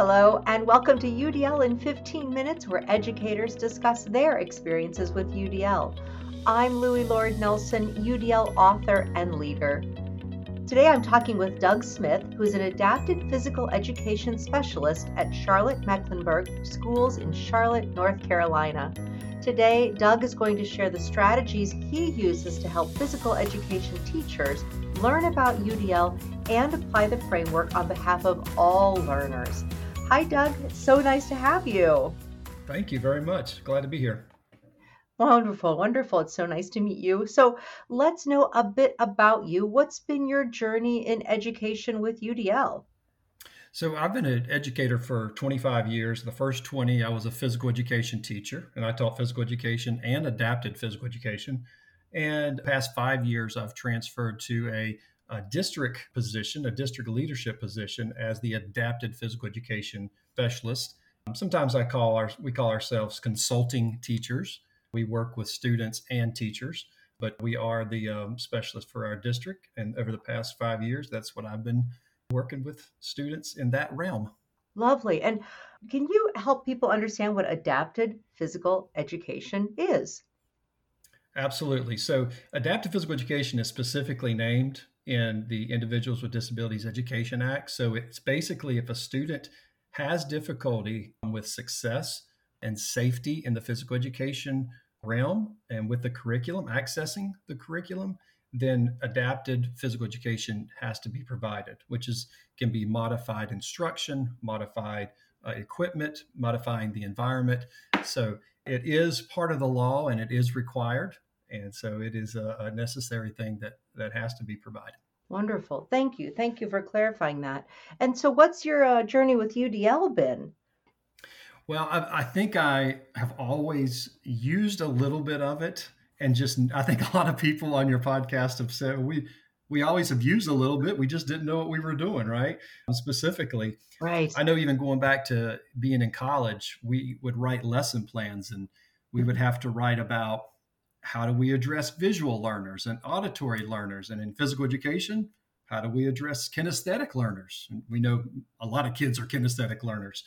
Hello, and welcome to UDL in 15 Minutes, where educators discuss their experiences with UDL. I'm Loui Lord Nelson, UDL author and leader. Today I'm talking with Doug Smith, who is an adapted physical education specialist at Charlotte Mecklenburg Schools in Charlotte, North Carolina. Today, Doug is going to share the strategies he uses to help physical education teachers learn about UDL and apply the framework on behalf of all learners. Hi, Doug. So nice to have you. Thank you very much. Glad to be here. Wonderful, wonderful. It's so nice to meet you. So, let's know a bit about you. What's been your journey in education with UDL? So, I've been an educator for 25 years. The first 20, I was a physical education teacher, and I taught physical education and adapted physical education. And past five years, I've transferred to a, a, district position, a district leadership position as the adapted physical education specialist. Um, sometimes I call our we call ourselves consulting teachers. We work with students and teachers, but we are the um, specialist for our district. And over the past five years, that's what I've been working with students in that realm. Lovely. And can you help people understand what adapted physical education is? Absolutely. So, adaptive physical education is specifically named in the Individuals with Disabilities Education Act. So, it's basically if a student has difficulty with success and safety in the physical education realm and with the curriculum, accessing the curriculum, then adapted physical education has to be provided, which is can be modified instruction, modified uh, equipment, modifying the environment. So it is part of the law and it is required and so it is a, a necessary thing that that has to be provided. Wonderful. Thank you. Thank you for clarifying that. And so, what's your uh, journey with UDL been? Well, I, I, think I have always used a little bit of it, and just I think a lot of people on your podcast have said we we always have used a little bit. We just didn't know what we were doing, right? Specifically, right. I know even going back to being in college, we would write lesson plans, and we would have to write about how do we address visual learners and auditory learners? And in physical education, how do we address kinesthetic learners? We know a lot of kids are kinesthetic learners.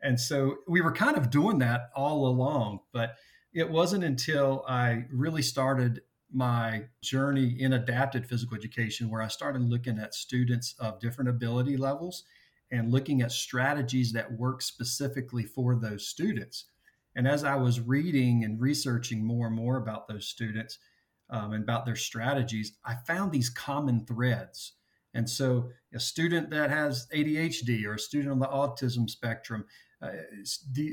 And so we were kind of doing that all along, but it wasn't until I really started my journey in adapted physical education where I started looking at students of different ability levels and looking at strategies that work specifically for those students. And as I was reading and researching more and more about those students um, and about their strategies, I found these common threads. And so, a student that has ADHD or a student on the autism spectrum, uh,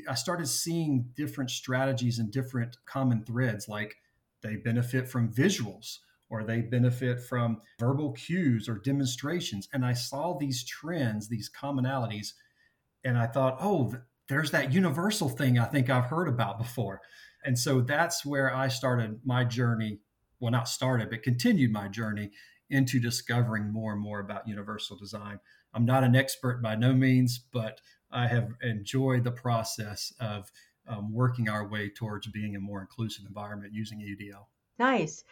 I started seeing different strategies and different common threads, like they benefit from visuals or they benefit from verbal cues or demonstrations. And I saw these trends, these commonalities, and I thought, oh, there's that universal thing I think I've heard about before. And so that's where I started my journey. Well, not started, but continued my journey into discovering more and more about universal design. I'm not an expert by no means, but I have enjoyed the process of um, working our way towards being a more inclusive environment using UDL. Nice.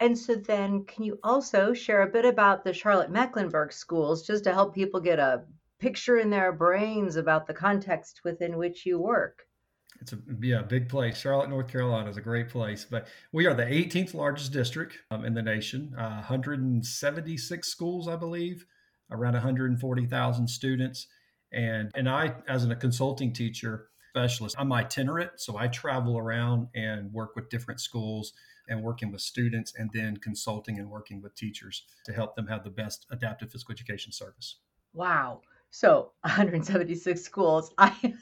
And so then, can you also share a bit about the Charlotte Mecklenburg schools just to help people get a picture in their brains about the context within which you work. It's a yeah big place. Charlotte, North Carolina is a great place, but we are the 18th largest district um, in the nation. Uh, 176 schools, I believe, around 140,000 students, and and I, as a consulting teacher specialist, I'm itinerant, so I travel around and work with different schools and working with students, and then consulting and working with teachers to help them have the best adaptive physical education service. Wow. So 176 schools. I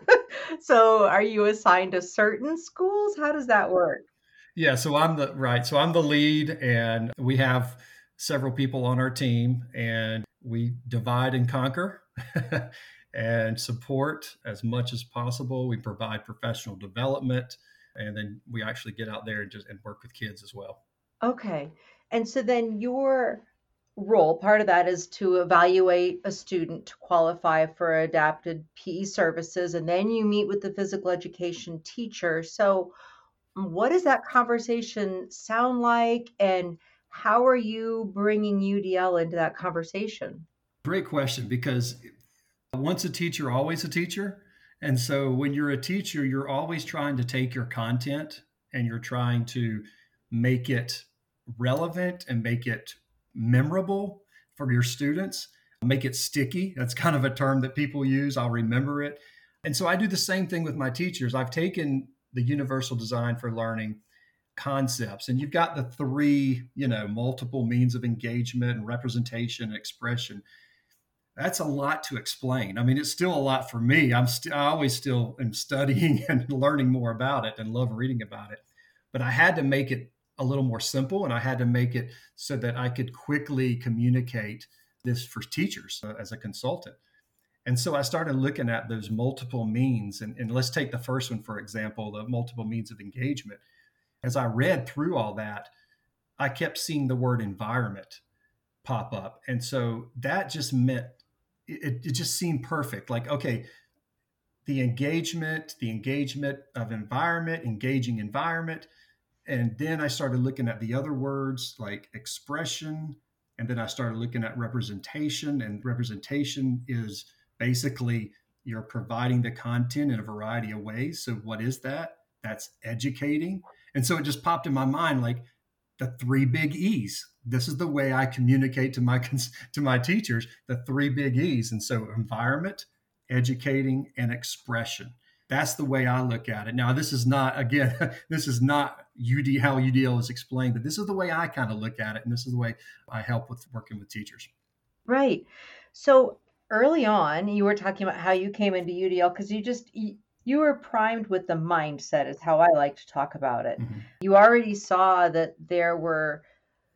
so are you assigned to certain schools? How does that work? Yeah, so I'm the right. So I'm the lead and we have several people on our team and we divide and conquer and support as much as possible. We provide professional development and then we actually get out there and just and work with kids as well. Okay. And so then your role, part of that is to evaluate a student to qualify for adapted PE services, and then you meet with the physical education teacher. So, what does that conversation sound like, and how are you bringing UDL into that conversation? Great question because once a teacher, always a teacher. And so when you're a teacher, you're always trying to take your content and you're trying to make it relevant and make it memorable for your students, make it sticky. That's kind of a term that people use. I'll remember it. And so I do the same thing with my teachers. I've taken the universal design for learning concepts and you've got the three, you know, multiple means of engagement and representation and expression. That's a lot to explain. I mean, it's still a lot for me. I'm still I always still am studying and learning more about it and love reading about it. But I had to make it a little more simple and I had to make it so that I could quickly communicate this for teachers uh, as a consultant. And so I started looking at those multiple means. And, and let's take the first one, for example, the multiple means of engagement. As I read through all that, I kept seeing the word environment pop up. And so that just meant it, it just seemed perfect. Like, okay, the engagement, the engagement of environment, engaging environment, and then I started looking at the other words like expression. And then I started looking at representation. And representation is basically you're providing the content in a variety of ways. So, what is that? That's educating. And so it just popped in my mind like the three big E's. This is the way I communicate to my to my teachers, the three big E's. And so environment, educating, and expression. That's the way I look at it. Now, this is not, again, this is not UD how UDL is explained, but this is the way I kind of look at it, and this is the way I help with working with teachers. Right. So early on, you were talking about how you came into UDL because you just you, you, were primed with the mindset, is how I like to talk about it. Mm-hmm. You already saw that there were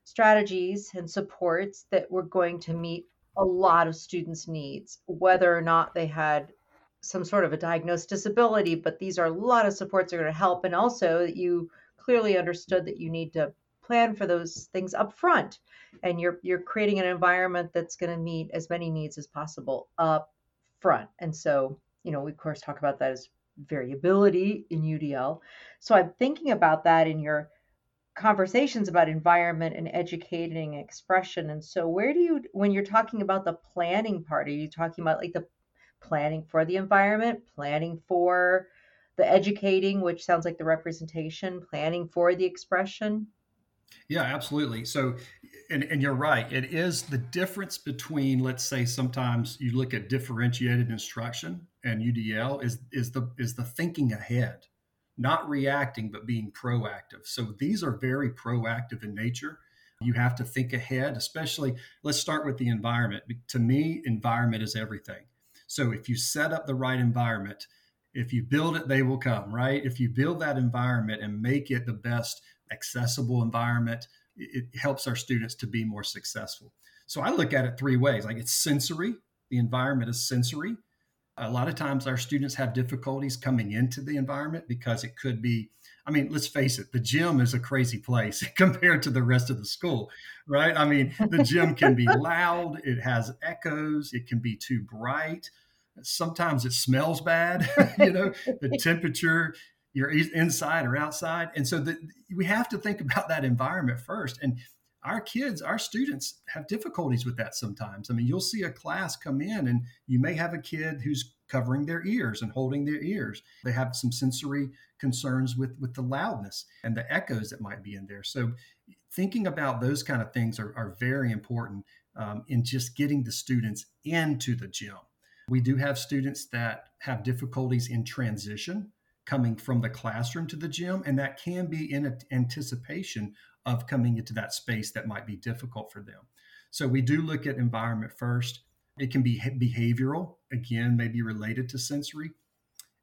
strategies and supports that were going to meet a lot of students' needs, whether or not they had some sort of a diagnosed disability, but these are a lot of supports that are going to help. And also that you clearly understood that you need to plan for those things up front. And you're you're creating an environment that's going to meet as many needs as possible up front. And so, you know, we of course talk about that as variability in UDL. So I'm thinking about that in your conversations about environment and educating expression. And so where do you when you're talking about the planning part, are you talking about like the planning for the environment, planning for the educating, which sounds like the representation, planning for the expression? Yeah, absolutely. So, and, and you're right. It is the difference between, let's say, sometimes you look at differentiated instruction and UDL is is the is the thinking ahead, not reacting, but being proactive. So these are very proactive in nature. You have to think ahead, especially. Let's start with the environment. To me, environment is everything. So if you set up the right environment, if you build it, they will come, right? If you build that environment and make it the best accessible environment, it helps our students to be more successful. So I look at it three ways like it's sensory, the environment is sensory. A lot of times our students have difficulties coming into the environment because it could be I mean, let's face it, the gym is a crazy place compared to the rest of the school, right? I mean, the gym can be loud, it has echoes, it can be too bright. Sometimes it smells bad, you know, the temperature, you're inside or outside. And so the, we have to think about that environment first. And our kids, our students have difficulties with that sometimes. I mean, you'll see a class come in and you may have a kid who's covering their ears and holding their ears. They have some sensory concerns with with the loudness and the echoes that might be in there. So thinking about those kind of things are, are very important um, in just getting the students into the gym. We do have students that have difficulties in transition coming from the classroom to the gym, and that can be in anticipation of coming into that space that might be difficult for them. So we do look at environment first. It can be behavioral, again, maybe related to sensory,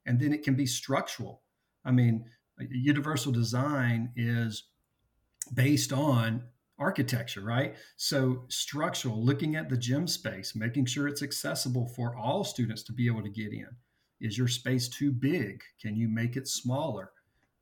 and then it can be structural. I mean, universal design is based on architecture, right? So, structural, looking at the gym space, making sure it's accessible for all students to be able to get in. Is your space too big? Can you make it smaller?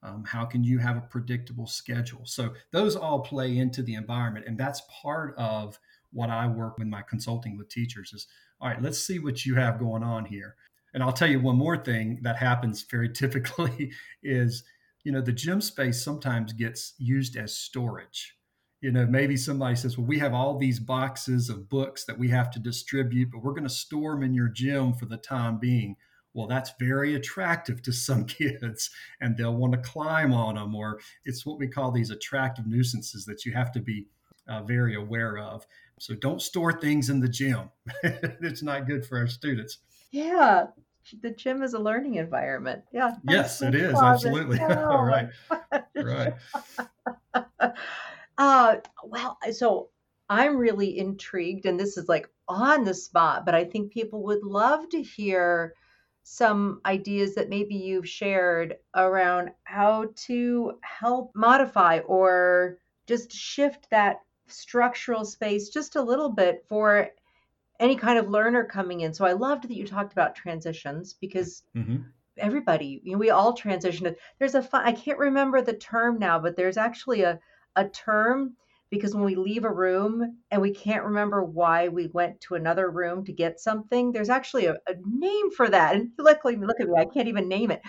Um, how can you have a predictable schedule? So, those all play into the environment. And that's part of what I work with my consulting with teachers is all right, let's see what you have going on here. And I'll tell you one more thing that happens very typically is, you know, the gym space sometimes gets used as storage. you know, maybe somebody says, well, we have all these boxes of books that we have to distribute, but we're going to store them in your gym for the time being. Well, that's very attractive to some kids, and they'll want to climb on them, or it's what we call these attractive nuisances that you have to be uh, very aware of. So don't store things in the gym. it's not good for our students. Yeah. The gym is a learning environment. Yeah. Yes, it is. Absolutely. All right. right. Uh, well, so I'm really intrigued, and this is like on the spot, but I think people would love to hear some ideas that maybe you've shared around how to help modify or just shift that structural space just a little bit for any kind of learner coming in. So I loved that you talked about transitions because mm-hmm. everybody, you know, we all transition. There's a fun, I can't remember the term now, but there's actually a a term because when we leave a room and we can't remember why we went to another room to get something, there's actually a, a name for that. And luckily, look at me, I can't even name it.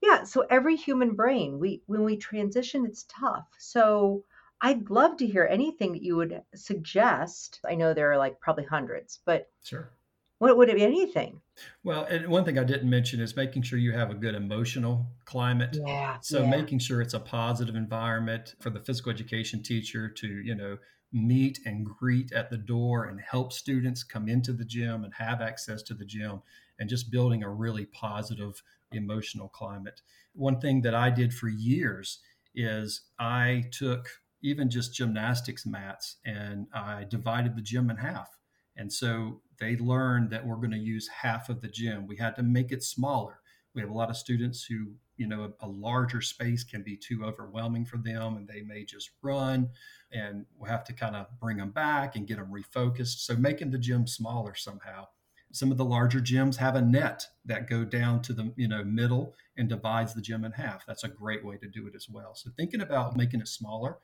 Yeah, so every human brain, we when we transition, it's tough. So I'd love to hear anything that you would suggest. I know there are like probably hundreds, but sure. What would it be? Anything? Well, and one thing I didn't mention is making sure you have a good emotional climate. Yeah. So yeah. making sure it's a positive environment for the physical education teacher to, you know, meet and greet at the door and help students come into the gym and have access to the gym and just building a really positive emotional climate. One thing that I did for years is I took even just gymnastics mats and I divided the gym in half. And so they learned that we're going to use half of the gym. We had to make it smaller. We have a lot of students who, you know, a, a larger space can be too overwhelming for them and they may just run and we'll have to kind of bring them back and get them refocused. So making the gym smaller somehow. Some of the larger gyms have a net that go down to the you know middle and divides the gym in half. That's a great way to do it as well. So thinking about making it smaller,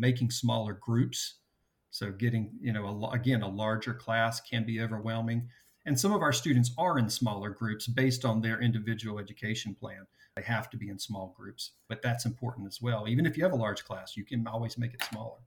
making smaller groups so getting, you know, a, again, a larger class can be overwhelming. And some of our students are in smaller groups based on their individual education plan. They have to be in small groups, but that's important as well. Even if you have a large class, you can always make it smaller.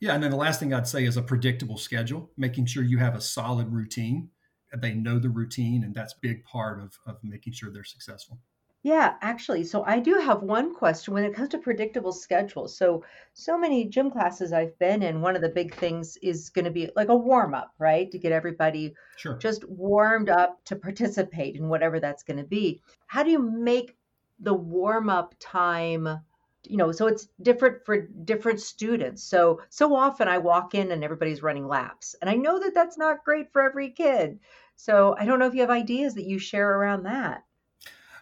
Yeah, and then the last thing I'd say is a predictable schedule, making sure you have a solid routine. They know the routine, and that's big part of, of making sure they're successful. Yeah, actually, so I do have one question when it comes to predictable schedules. So, so many gym classes I've been in, one of the big things is going to be like a warm up, right? To get everybody sure. just warmed up to participate in whatever that's going to be. How do you make the warm up time? You know, so it's different for different students. So, so often I walk in and everybody's running laps, and I know that that's not great for every kid. So, I don't know if you have ideas that you share around that.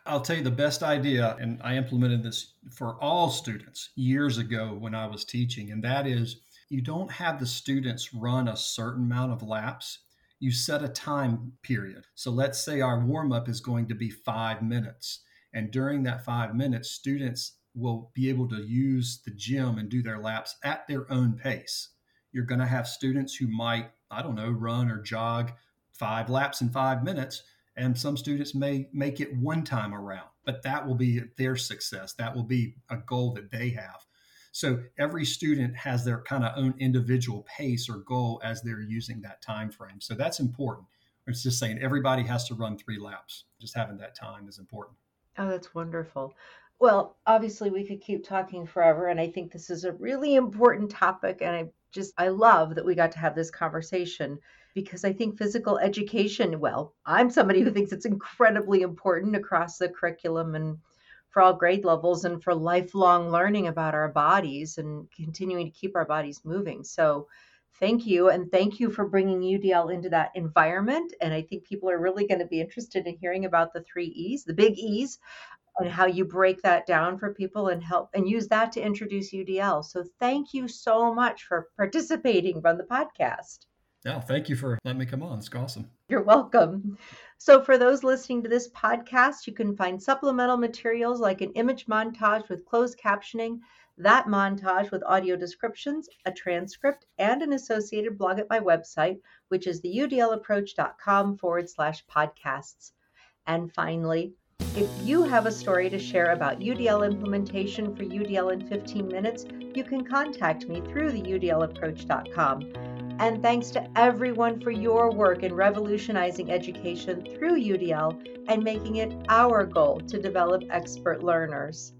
I'll tell you the best idea, and I implemented this for all students years ago when I was teaching, and that is you don't have the students run a certain amount of laps. You set a time period. So let's say our warm up is going to be five minutes. And during that five minutes, students will be able to use the gym and do their laps at their own pace. You're going to have students who might, I don't know, run or jog five laps in five minutes and some students may make it one time around but that will be their success. That will be a goal that they have. So every student has their kind of own individual pace or goal as they're using that time frame. So that's important. It's just saying everybody has to run three laps. Just having that time is important. Oh that's wonderful. Well obviously we could keep talking forever and i think this is a really important topic and i just i love that we got to have this conversation because I think physical education, well, I'm somebody who thinks it's incredibly important across the curriculum and for all grade levels and for lifelong learning about our bodies and continuing to keep our bodies moving. So, thank you. And thank you for bringing UDL into that environment. And I think people are really going to be interested in hearing about the three E's, the big E's, and how you break that down for people and help and use that to introduce UDL. So, thank you so much for participating on the podcast. Yeah, thank you for letting me come on. It's awesome. You're welcome. So, for those listening to this podcast, you can find supplemental materials like an image montage with closed captioning, that montage with audio descriptions, a transcript, and an associated blog at my website, which is the udlapproach.com forward slash podcasts. And finally, If you have a story to share about UDL implementation for UDL in 15 minutes, you can contact me through the UDLapproach.com. And thanks to everyone for your work in revolutionizing education through UDL and making it our goal to develop expert learners.